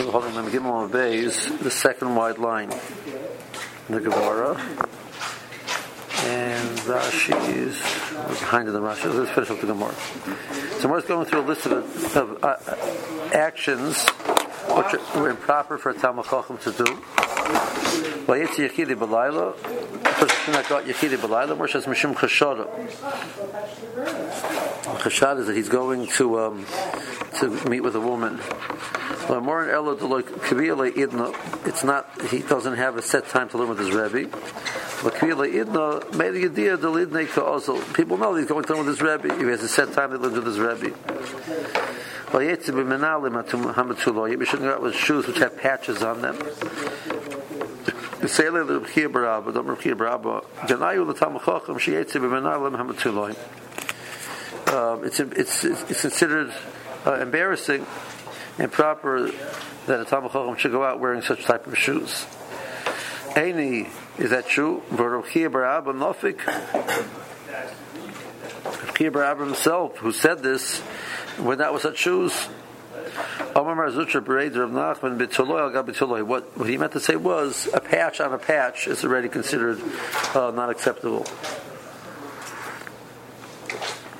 So holding them Gimel obeys the second wide line. The Gemara. And Rashi is behind the Rashi. Let's finish up the Gemara. So we're going through a list of, of uh, actions which are improper for a Talmud Chacham to do. Vayetzi Yechidi B'layla. Yechidi B'layla. Moshe says Mishum Chashada. Chashad is that he's going to um, to meet with a woman. It's not. He doesn't have a set time to learn with his rebbe. People know he's going to learn with his rebbe. He has a set time to learn with his rebbe. You shouldn't go out with shoes which have patches on them. Um, it's, it's, it's considered uh, embarrassing improper that a Talmud Chacham should go out wearing such type of shoes. Any is that true? Baruchia Bar Abba Nofik. Bar Abba himself, who said this, when that was such shoes. What, what he meant to say was a patch on a patch is already considered uh, not acceptable.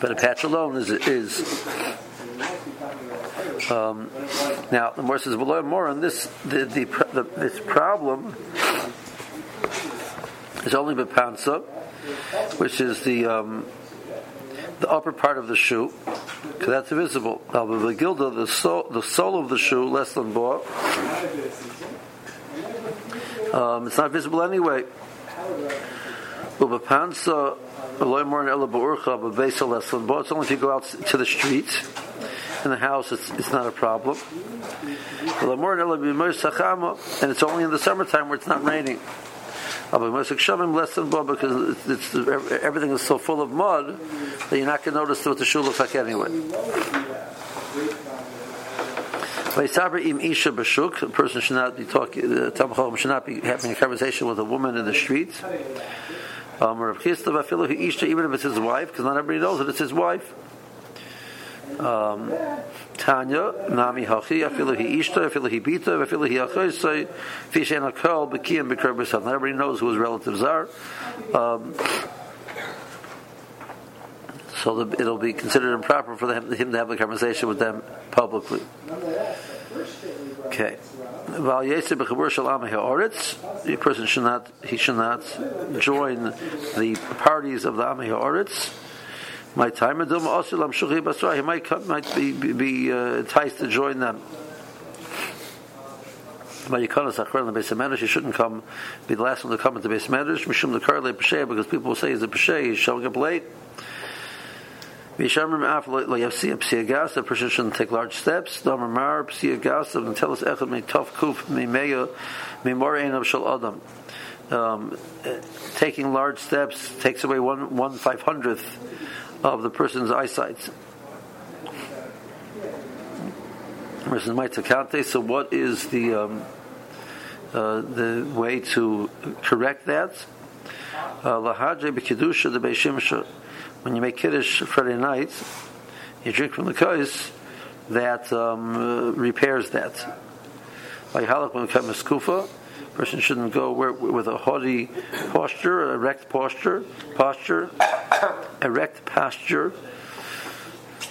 But a patch alone is is um, now, the more says below more on this, the, the, the, this problem is only bepansa, which is the um, the upper part of the shoe, because that's visible. Now, the gilda, the sole, the sole of the shoe, less than bo, um, it's not visible anyway. It's only if you go out to the street in the house, it's, it's not a problem. And it's only in the summertime where it's not raining. Because it's, it's, everything is so full of mud that you're not going to notice what the shoe looks like anyway. A person should not be talking. Talmud should not be having a conversation with a woman in the street. Um, even if it's his wife, because not everybody knows that it's his wife. Um, Tanya, Nami Hachi, Afilu Hi Ishta, Afilu Hi Bita, Afilu Hi Achoisai, Fishen Akol, Bekiyam Bekar B'Sav. Not everybody knows who his relatives are. Um, so the, it'll be considered improper for them, him to have a conversation with them publicly. Okay. The person should not he should not join the parties of the Amei Haaretz my time he might might be be, be uh, enticed to join them. But you shouldn't come be the last one to come into the beis medrash. Mishum the because people will say he's a peshay. He's showing up late. Vishamrim af lo yafsi psiagas. A person shouldn't take large steps. Damar mar psiagas. And tell us echad me tof kuf me meya me more of shal adam. Um, taking large steps takes away one one five hundredth of the person's eyesight. So, what is the um, uh, the way to correct that? Uh, when you make kiddush Friday night, you drink from the kais that um, uh, repairs that. Like when kufa, person shouldn't go with a haughty posture, erect posture, posture, erect posture.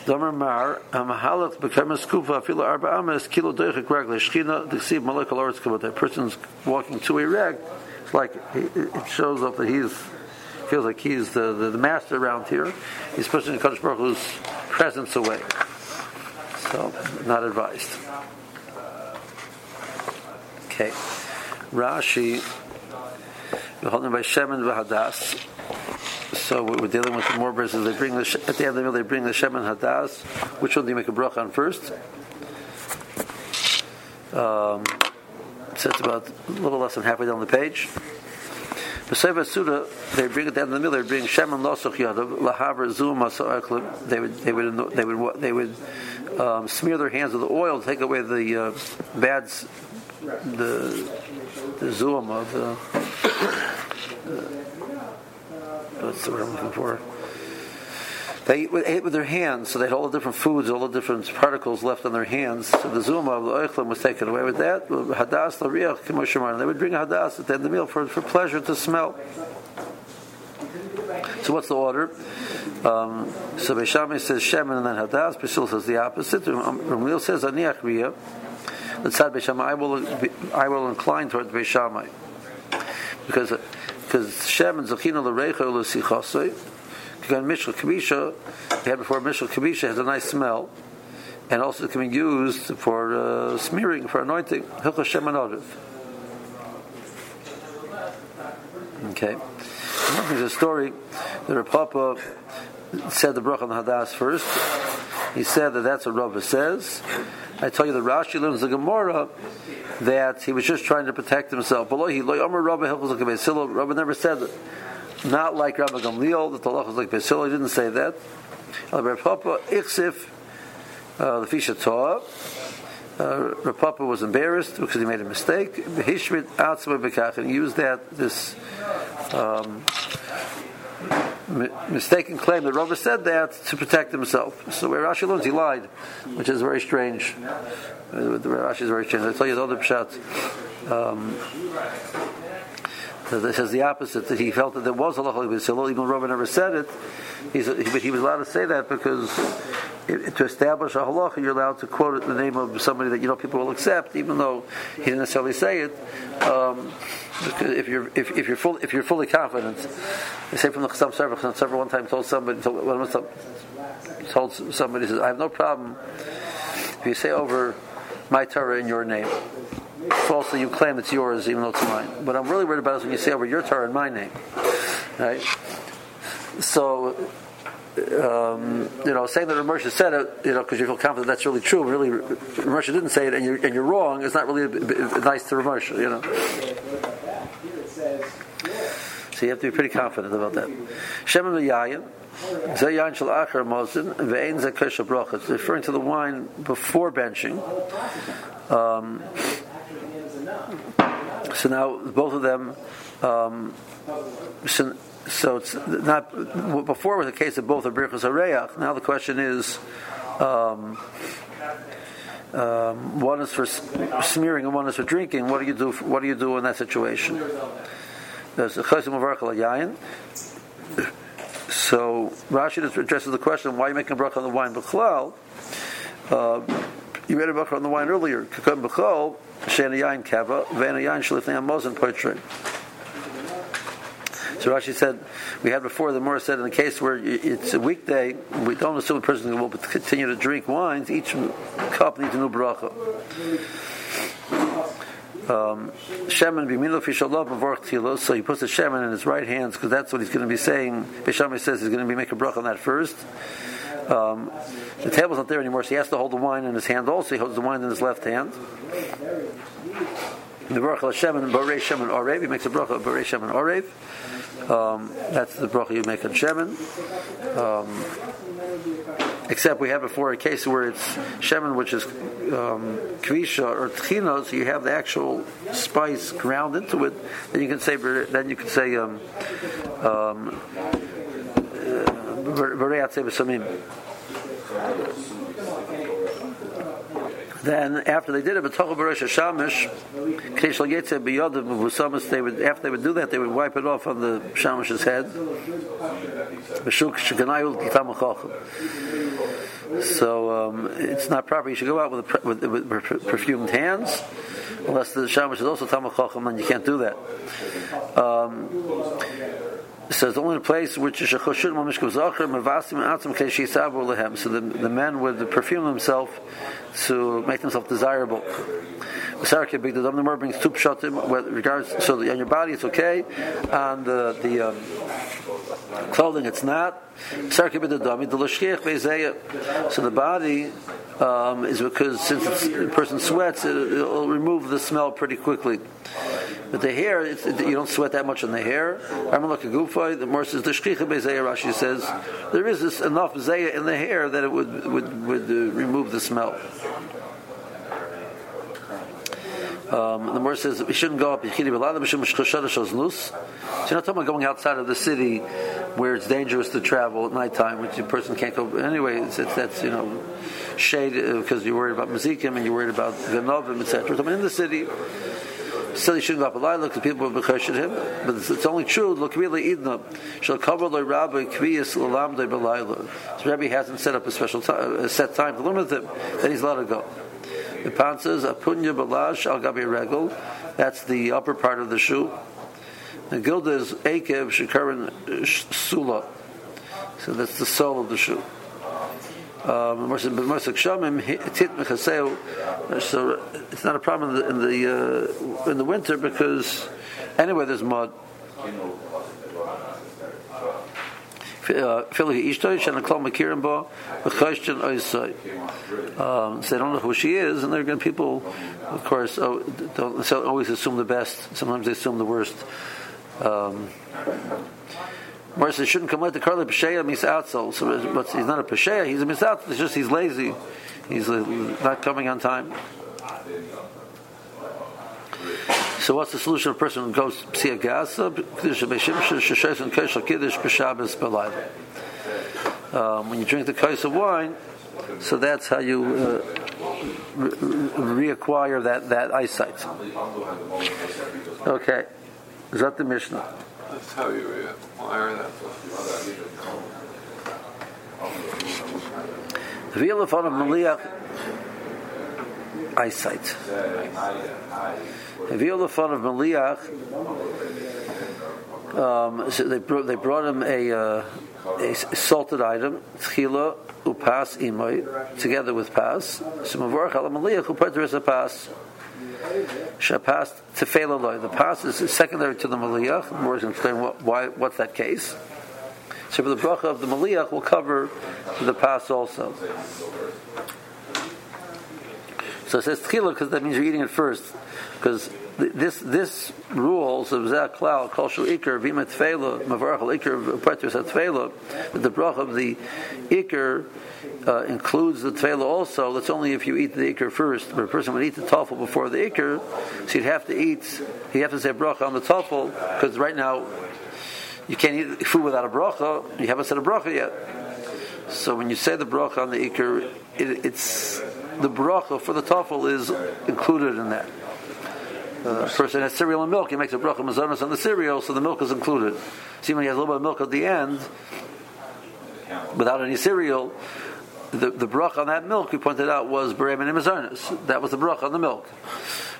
Damar mar amahalat bekemes kufa fila arba ames kilo deichik regle shchina desiv malek alaretz kavot. That person's walking to a reg, it's like it shows up that he's feels like he's the, the, the master around here. He's pushing the Kadosh Baruch Hu's presence away. So, not advised. Okay. Rashi, holding by Shemin v'Hadas. So we're dealing with the more verses. They bring the at the end of the meal. They bring the Shemin Hadas. Which one do you make a bracha on first? Um, so it's about a little less than halfway down the page. B'Seva Suda, they bring it down in the middle. They bring Shemin Losoch Yadav Lahaver Zum They would they would they would they would um, smear their hands with the oil to take away the uh, bad the the of the. Uh, what's the I'm looking for? They ate with their hands, so they had all the different foods, all the different particles left on their hands. So the zuma of the oichlim was taken away with that. Hadas lariach They would bring hadas at the end of the meal for, for pleasure to smell. So what's the order? Um, so Beis Shammai says Shemin and then Hadas. Beis Hillel says the opposite. Ramil says Aniach Riyah. Let's say I will I will incline towards Beis Shammai because because Shem and Zechina l'reicha l'sichasei. Again, Mishal Kabisha, we had before Mishal Kabisha has a nice smell, and also can be used for uh, smearing, for anointing. Hilchah Shem and Okay. There's a story that Rav Papa said the bracha on the Hadas first. He said that that's what Rava says. I tell you, the Rashi learns the Gemara that he was just trying to protect himself. Rabbi never said that. Not like Rabbi Gamliel, that the law was like Beis Hillel. He didn't say that. Rabbi Papa Ichsif, uh, the Fisha Torah. Uh, Papa was embarrassed because he made a mistake. Hishmit Atzma Bekach, and he used that this um, mistaken claim that Rava said that to protect himself. So where Rashi learns, he lied, which is very strange. Uh, Rashi is very strange. I tell you the other pshat. Um, that says the opposite, that he felt that there was a lachal even Rava never said it, but he was allowed to say that because it, to establish a halacha, you're allowed to quote the name of somebody that you know people will accept, even though he didn't necessarily say it. Um, if you're if, if, you're full if you're fully confident, they say from the Chassam Sofer, Chassam Sofer one time told somebody told, told somebody says I have no problem if you say over my Torah in your name. Falsely, you claim it's yours, even though it's mine. What I'm really worried about is when you say over your Torah in my name, right? So um, you know, saying that Ramersha said it, you know, because you feel confident that's really true. Really, Ramersha didn't say it, and you're, and you're wrong. It's not really nice to Ramersha, you know. So you have to be pretty confident about that. Shema v'yayin, zayin shel acher mosin, ve'ein zakesha bracha. It's referring to the wine before benching. Um, so now both of them. Um, so, so it's not before was a case of both are birchas areach. Now the question is, um, um, one is for smearing and one is for drinking. What do you do? What do you do in that situation? So Rashi addresses the question: Why are you making a bracha on the wine? B'chlal, uh, you made a bracha on the wine earlier. B'chol. So Rashi said, we had before, the Morah said in a case where it's a weekday, we don't assume a person will continue to drink wines, each cup needs a new bracha. Um, shemen b'milo b'vorch tilo. So he puts the shemen in his right hands because that's what he's going to be saying. Beis Shammai says he's going to be making bracha on that first. Um, the table's not there anymore, so he has to hold the wine in his hand. Also, he holds the wine in his left hand. The bracha shemen barei shemen orev. He makes a bracha barei shemen orev. Um, that's the bracha you make on shemen. Um, except we have before a case where it's shemen, which is um, kvisha or tchina, so you have the actual spice ground into it. Then you can say then you can say um, um, then after they did it, they would, after they would do that, they would wipe it off on the Shamish's head. So um, it's not proper. You should go out with, a, with, with, perfumed hands, unless the Shamish is also Tamachachim, and you can't do that. Um, says the only place which is a choshut mamishkav zacher mevasim atzim keishisabu lehem. So the, the men would perfume themselves to make themselves desirable. Big the Domnimur brings two pshatim with regards so on your body it's okay, and the, the um, clothing it's not. Sarki Big the So the body um, is because since the person sweats, it, will remove the smell pretty quickly. But the hair, it, you don't sweat that much on the hair. I'm The more says the. Rashi says there is enough zeya in the hair that it would would would uh, remove the smell. Um, the Mor says we shouldn't go up. So you're not talking about going outside of the city where it's dangerous to travel at nighttime, which a person can't go. Anyway, it's, it's, that's you know shade because uh, you're worried about mazikim and you're worried about ganovim, etc. So in the city, still you shouldn't go up a lie because people will be him. But it's, it's, only true. Look, really, idna shall cover the rabbi kviyas lalam de belayla. So Rabbi hasn't set up a special time, a set time to limit him. Then he's allowed to go. The pan says apunya balash al gabi regel. That's the upper part of the shoe. The gilda is akev shekaran sula. So that's the sole of the shoe. So it's not a problem in the in the, uh, in the winter because anyway there's mud. Um, so they don't know who she is, and they're going people, of course, oh, don't always assume the best. Sometimes they assume the worst. Um, Whereas he shouldn't come let the Karli Pesheya Misatzel. So, but he's not a Pesheya, he's a Misatzel. It's just he's lazy. He's uh, not coming on time. So what's the solution? Of a person who goes see a gas? Um, when you drink the of wine, so that's how you uh, re- reacquire that, that eyesight. Okay, is that the Mishnah? That's how you reacquire that. The real of Maliach eyesight. The fun of Maliach, um, so they brought, they brought him a, uh, a salted item, tchila upas imoy, together with pas. So mavorach ala Maliach who put there is a pas. Shapas tefela The pas is secondary to the Maliach. More is explain what, why, what's that case. So the bracha of the Maliach will cover the pas also. So it says tchila because that means you're eating it first. Because this this rule of zeh klal kol shel ikar v'im tefela mavarach ikar petrus tefela, but the brach of the ikar uh, includes the tefela also. That's only if you eat the ikar first. But a person would eat the tafel before the ikar, so you'd have to eat. You have to say bracha on the tafel because right now you can't eat food without a bracha. You haven't said a bracha yet. So when you say the bracha on the ikar, it, it's the bracha for the tafel is included in that. Uh, a person has cereal and milk, he makes a bracha mazonos on the cereal, so the milk is included. See, when he has a little bit of milk at the end, without any cereal, the, the bracha on that milk, we pointed out, was berem and mazonos. That was the bracha on the milk.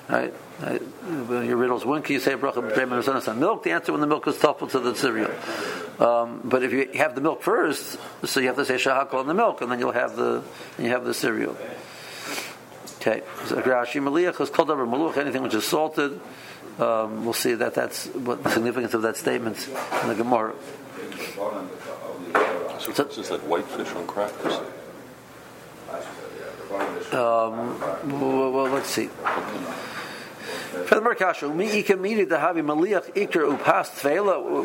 Right? your riddles, when can you say bracha berem and mazonos on milk? The answer when the milk is toppled to the cereal. Um, but if you have the milk first, so you have to say shahakal on the milk, and then you'll have the, you have the cereal. Okay, so Rashi Maliach is called over Maluch, anything which is salted. Um, we'll see that that's what the significance of that statement in the Gemara. So, so it's just like whitefish on crackers. Um, well, well, let's see. For the Merkasha,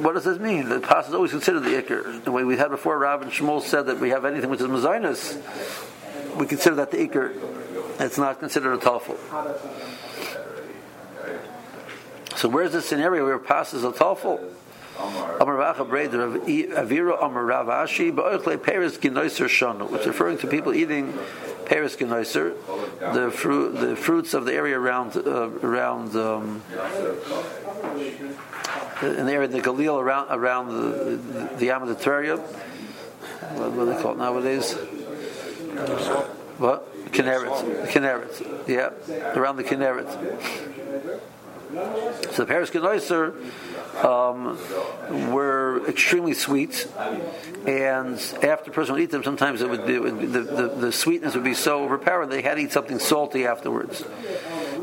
What does this mean? The pas is always considered the ikr. The way we had before, Rav and Shmuel said that we have anything which is mazinus, we consider that the ikr it's not considered a tafel. So where's the scenario where it passes a tafel? which is referring to people eating Paris Genoiser, the fruit, the fruits of the area around uh, around um, in the area of the Galil around around the the, the What, what do they call it nowadays? What? Kinneret, Kinneret, yeah, around the Kinneret. So the Paris Genoiser um, were extremely sweet, and after a person would eat them, sometimes it would be, it would be the, the, the, sweetness would be so overpowering they had to eat something salty afterwards.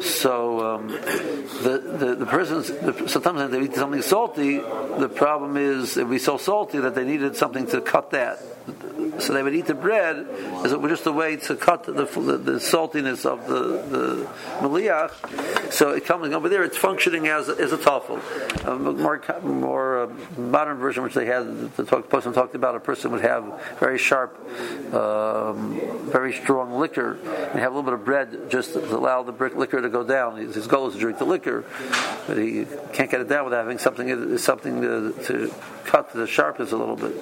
So um, the, the the persons the, sometimes they eat something salty. The problem is it would be so salty that they needed something to cut that so they would eat the bread as it was just a way to cut the, the, the saltiness of the, the maliach. So it comes over there, it's functioning as, as a tafel. A more more a modern version which they had, the talk, person talked about a person would have very sharp, um, very strong liquor and have a little bit of bread just to allow the liquor to go down. His goal is to drink the liquor, but he can't get it down without having something something to, to cut the sharpness a little bit.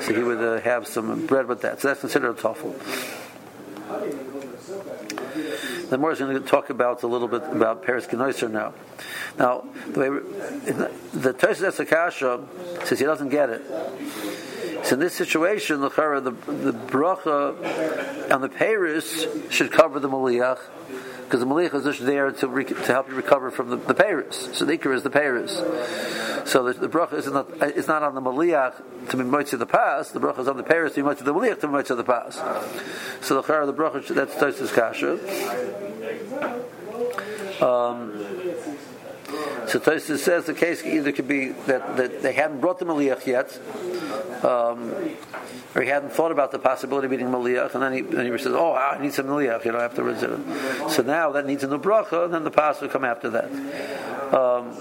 So he would uh, have some bread with that. So that's considered a toffel. The more is going to talk about a little bit about Paris Genoiser now. Now, the way the Tosis Akasha says he doesn't get it. So in this situation, the the, the bracha on the Paris should cover the Maliach because the Maliach is just there to, re- to help you recover from the, the Paris. So the is the Paris. So the, the bracha is not, it's not on the Maliach to be moitzi the past. The bracha is on the Paris to be moitzi the Maliach to be moitzi the past. So the Chara, the bracha, that's Tosis Kasha. Um, so Tosis says the case either could be that, that they hadn't brought the Maliach yet, um, or he hadn't thought about the possibility of eating Maliach, and then he, then he says, "Oh, I need some Maliach," you know, afterwards. So now that needs a new bracha, and then the pas will come after that. Um,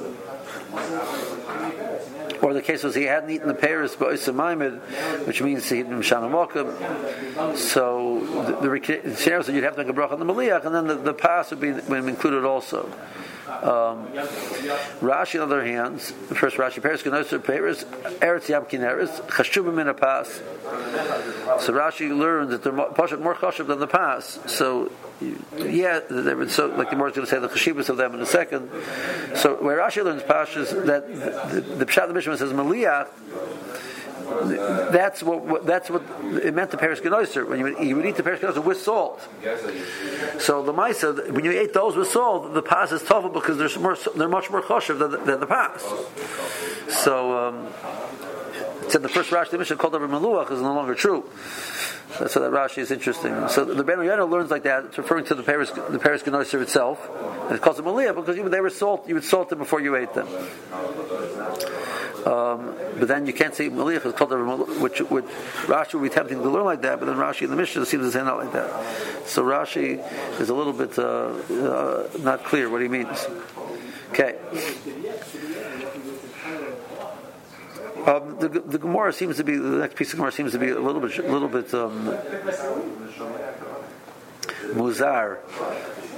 or the case was he hadn't eaten the Paris Ba'isamaimid, which means he didn't Shana So the, the scenario said you'd have to make a bracha on the Maliach, and then the, the pas would be included also. Um, Rashi, on the other hand, first Rashi, Paris Genoser, Paris, Eretz Yam Kineris, Chashubim in a pass. So Rashi learned that they're more chashuv than the pass. So yeah, they were so like the more is going to say the chashivas of them in a second. So where Rashi learns pashas that the, the, the Pshat the Mishnah says Maliyah that's what, that's what it meant to Paris Genoiser. When you, you would eat the Paris Genoiser with salt. So the Maisa, when you ate those with salt, the pas is tougher because they're, more, they're much more choshev than, than, the pas. So, um, said the first Rashi the Mishnah called over Maluach is no longer true. So that Rashi is interesting. So the Ben Yonah learns like that. It's referring to the Paris the Paris Genoiser itself. And it calls them Maliyah because you, they were salt. You would salt them before you ate them. Um, but then you can't say Maliach is called which which Rashi would be tempting to learn like that, but then Rashi in the Mishnah seems to say not like that. So Rashi is a little bit uh, uh, not clear what he means. Okay. Um, the, the Gemara seems to be the next piece of Gemara seems to be a little bit a little bit um, muzar.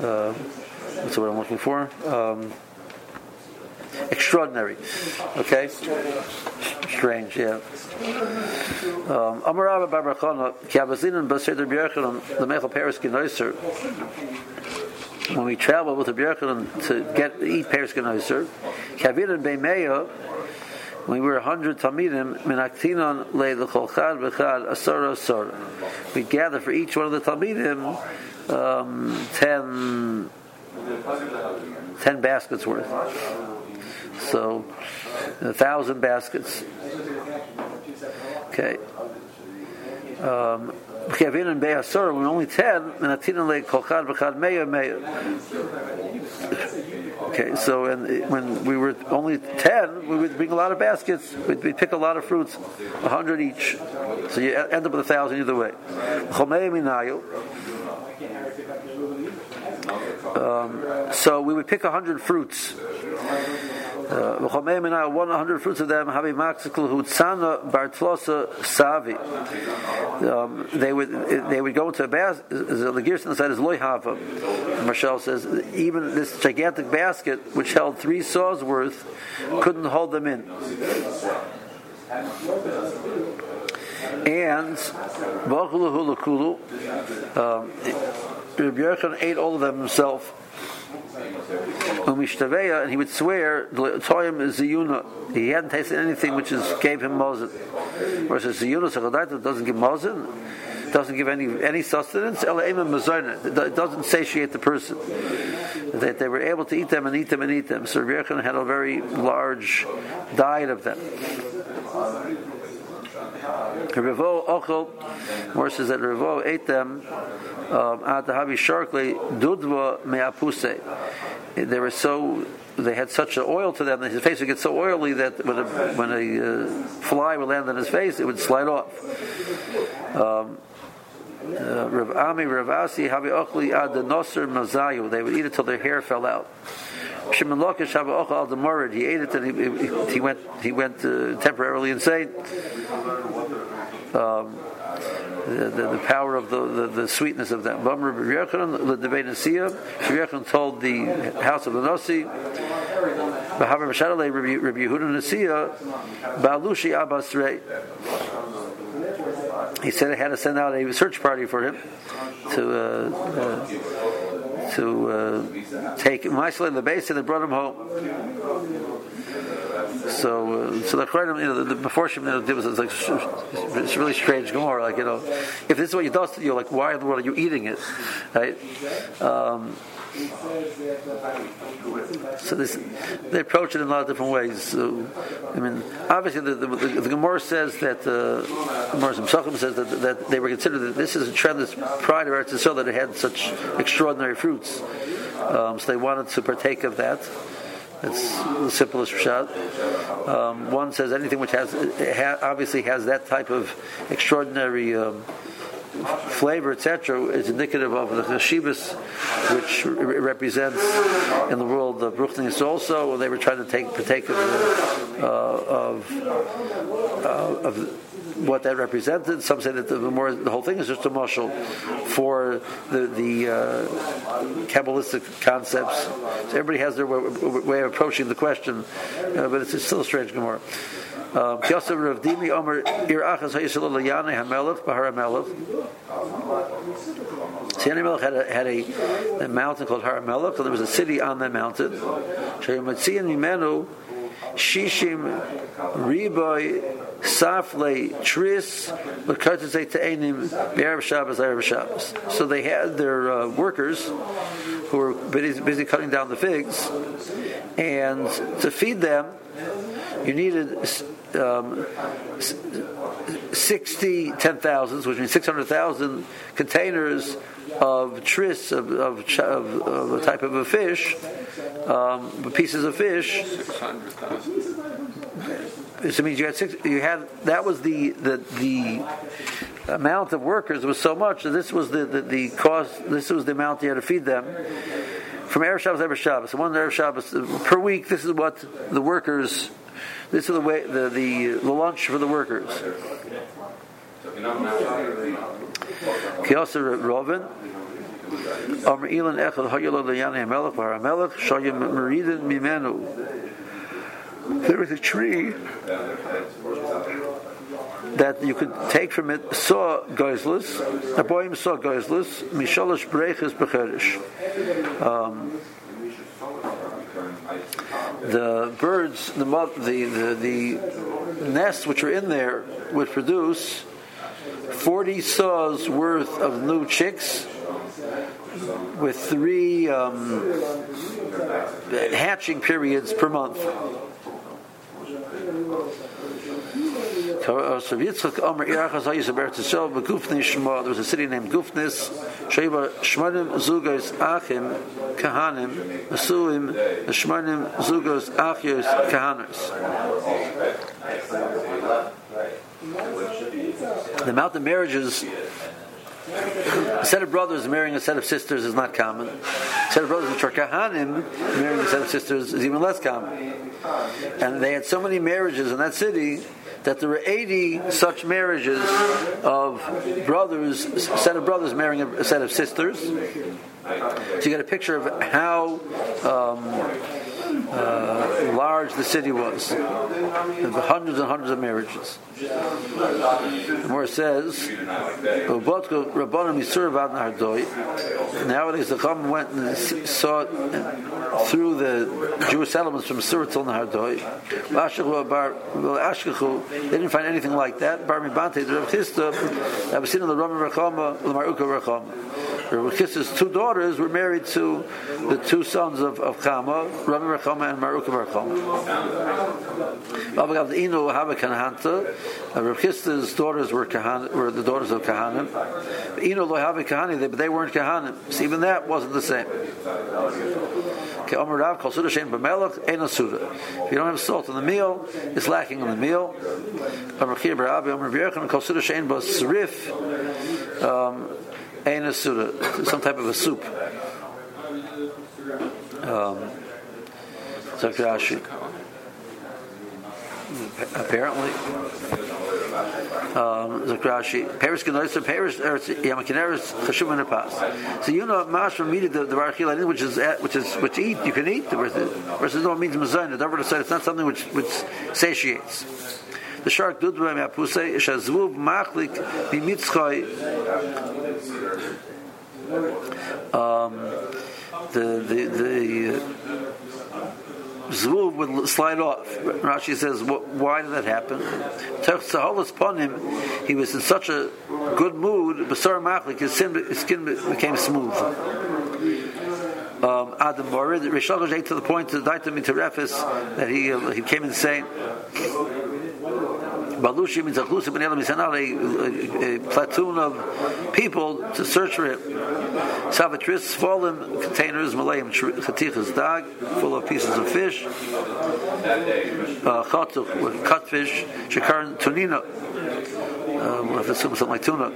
Uh, that's what I'm looking for. Um, extraordinary. Okay? Strange, yeah. Um, Amar Rabba Bar Bachana, Ki Abazin and Baseder B'Yerchanan, the Mechel Paris Genoiser, when we travel with the B'Yerchanan to get eat Paris Genoiser, Kavir and Beimeya, when we were 100 Talmidim, Menaktinon le l'chol chad v'chad asara asara. We gather for each one of the Talmidim um, 10, 10 baskets worth. So, a thousand baskets. Okay. Um, Kevin and Be'asur, we're only and Atinan le kolchad v'chad meya meya. Okay, so when we were only ten, we would bring a lot of baskets. We'd, we'd pick a lot of fruits, a hundred each. So you end up with a thousand either way. Um, so we would pick a hundred fruits. Uh, 100 fruits of them, Habi Maxikul Hutsana Bartlosa Savi. Um, they would they would go into a basket. The Gerson side is Loihava. Marshall says even this gigantic basket, which held three saws worth, couldn't hold them in. And um, Rabbi Yochanan ate all of them himself. And he would swear, Ziyuna, he hadn't tasted anything which is, gave him Mozin. Whereas Ziyuna doesn't give Mozin, doesn't give any any sustenance, it doesn't satiate the person. That they were able to eat them and eat them and eat them. So Rabbi had a very large diet of them. Revo Ochel, more says that Revo ate them um, at the Havi Sharkly Dudva Meapuse. They were so they had such an oil to them that his face would get so oily that when a, when a uh, fly would land on his face, it would slide off. Um, Uh, Rav Ami, Rav Asi, Havi Ochli Ad Nosser Mazayu. They would eat it till their hair fell out. Shimon Lakish Havi Ochel Al Demorid. He ate it and he, he, went he went uh, temporarily insane. Um, the, the, the, power of the, the, the sweetness of that. Rabbi Yechon told the house of the Nasi, Rabbi Yehuda Nasiya, Baalushi Abbas. He said he had to send out a search party for him to uh, uh, to uh, take him, in the base, and they brought him home. So, uh, so the Chayim, you know, the, the before Shem, it was like it's really strange Gemara. Like you know, if this is what you do, you're like, why in the world are you eating it, right? Um, so this, they approach it in a lot of different ways. So, I mean, obviously, the, the, the, the Gemara says that uh, Gemara says that, that they were considered that this is a trend tremendous pride of Eretz Yisrael that it had such extraordinary fruits. Um, so they wanted to partake of that. It's the simplest shot. Um, one says anything which has ha, obviously has that type of extraordinary um, flavor, etc., is indicative of the chashivas, which re- represents in the world the Bruchnis also. When they were trying to take partake of, uh, of, uh, of what that represented. Some say that the, more the whole thing is just a mushal for the the uh, kabbalistic concepts. So everybody has their way, way of approaching the question, uh, but it's, it's, still a strange gemara. Um, Yosef Rav Dimi Omer Ir Achas Hayishalol Yannai Hamelech Bahar Hamelech. Siyani Melech had a, had a, a mountain called Har Hamelech, and there was a city on that mountain. Shishim Riboy Safle Tris L'Kartazei Te'enim Erev Shabbos Erev Shabbos. So they had their uh, workers who were busy, busy cutting down the figs, and to feed them, you needed um, 60 10,000, which means 600,000 containers of tris, of, of, of, of, a type of a fish, um, pieces of fish. 600,000. So it means you had six, you had that was the the the amount of workers was so much that this was the, the, the cost this was the amount you had to feed them from Erev Shabbos Erev Shabbos. One Erev Shabbos per week. This is what the workers. This is the way the the, the lunch for the workers. Kiyasa. Amr Leyani Hamelech Bar Hamelech Shayim Meridin Mimenu there was a tree that you could take from it saw geislis, a boy saw geislis, mishalosh breches becherish. Um, the birds, the, the, the, the nests which were in there would produce 40 saws worth of new chicks with three um, hatching periods per month. There was a city named Gufnis, Shmanim Zugos Achim Kahanim, Asuim Shmanim Zugos Achios. The amount of marriages a set of brothers marrying a set of sisters is not common. A set of brothers which are kahanim marrying a set of sisters is even less common. And they had so many marriages in that city that there were 80 such marriages of brothers, a set of brothers marrying a set of sisters. So you get a picture of how um, uh, large the city was. hundreds and hundreds of marriages. It says, Nowadays, the Chum went and saw through the Jewish settlements from Surah till Nahardoi. They didn't find anything like that. Bar Mibante, the Rav that was seen in the Rachama, the Mar Ukva Chisda's two daughters were married to the two sons of, of Chama, Rabbi Bar and Mar Ukva Bar Chama. Rabbi Gav Inu Hava Kanahanta. Rabbi Chisda's daughters were Kahan, were the daughters of Kahanim. Inu Lo Hava Kahani, but they weren't Kahanim. So even that wasn't the same. Rav. If you don't have salt in the meal, it's lacking in the meal. Um, Ein Suda. Some type of a soup. Um. Apparently, um, Zakrashi. Paris Genoisa, Paris, Yamakineris, Chashum and Pas. So you know, Mash from the the Varachil, which is which is which eat you can eat. Versus, versus no means Mazayna. The Never said it's not something which which satiates. The shark dud b'em yapusei shazvuv machlik b'mitzchay. Um, the the the. Uh, would slide off. Rashi says, why did that happen? upon him, he was in such a good mood, Basar Machlik, his skin became smooth. Um, Adam Morid, Rishon ate to the point to die to that he, uh, he came insane. Balushi means a, platoon of people to search for him. Savatris, fallen containers, malayim, chatichas dag, full of pieces of fish. Uh, Chatuch, with cut fish. Shekaran tunina. Um, if it's something like tuna.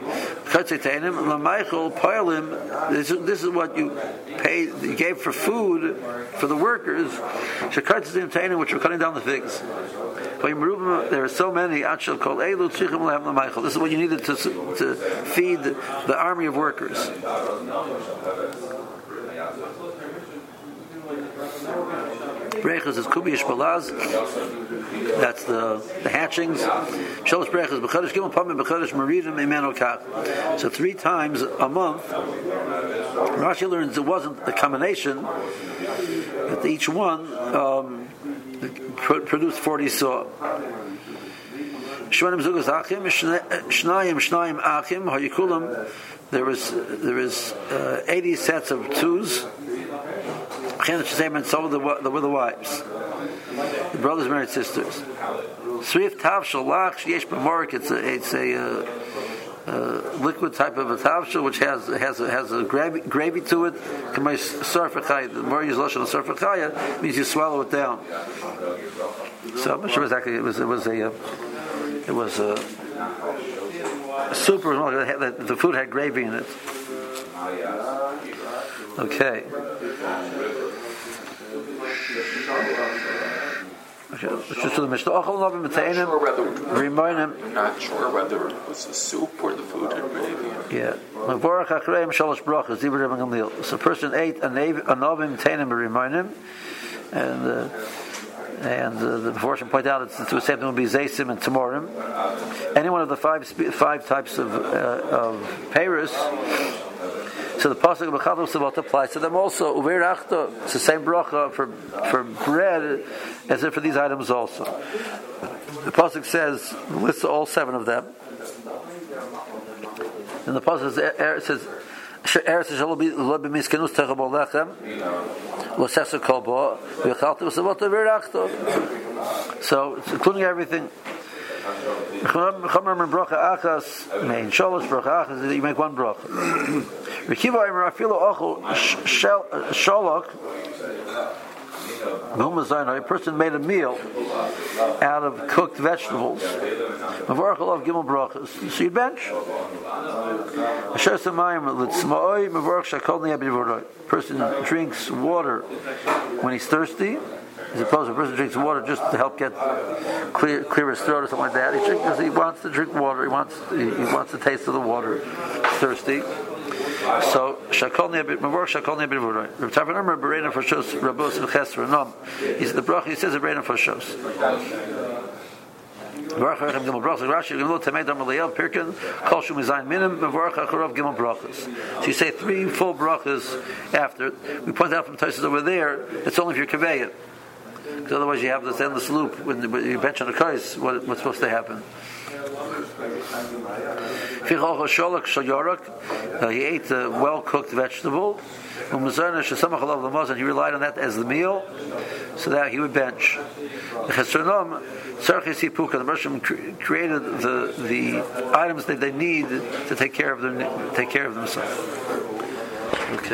This, this is what you paid, you gave for food for the workers. Which were cutting down the figs. There are so many. This is what you needed to, to feed the army of workers. Brechas is. That's the the hatchings. Brechas b'chodesh b'chodesh kach. So three times a month. Rashi learns it wasn't the combination, but each one um, produced forty saw. Shvanim zugas achim, shnayim shnayim achim, hayikulam. There was there was uh, eighty sets of twos. And so were the, were the wives. The brothers married sisters. Swift tavshel lach yesh b'morik. It's a it's a uh, uh, liquid type of a tavshel which has has a, has a gravy, gravy to it. The more you lashon sarfachaya means you swallow it down. So I'm not sure exactly. It was it was a uh, it was a super. The food had gravy in it. Okay. Just to the Mishnah. Remind him. I'm not sure whether it was the soup or the food had gravy. Yeah. So a person ate a novim tainim remind him, and uh, and uh, the portion point out it's to a same thing would be zaysim and tamorim. Any one of the five five types of uh, of Paris so the pasuk of Savot applies to them also. Uverachta, it's the same bracha for for bread as if for these items also. The pasuk says lists all seven of them, and the pasuk says. says Lechem lo sesa kolbo v'chalta v'savot v'irachto. So including everything. And achas main achas you make one bracha. Rekiva ochel A person made a meal out of cooked vegetables. Mavarchal of gimel brachas. Seed bench. Person drinks water when he's thirsty as opposed to a person drinks water just to help get clear clear his throat or something like that. He drinks because he wants to drink water. He wants he, he wants the taste of the water. thirsty. So shakol nebit the brach. He says berena for shos. Baruch Hashem. So you say three full brachas after. We point out from Tosis over there. It's only if you're kaveyit. Because otherwise you have this endless loop when you bench on a kais, what, what's supposed to happen? Uh, he ate a well-cooked vegetable. And he relied on that as the meal, so that he would bench. The Russian created the the items that they need to take care of them take care of themselves.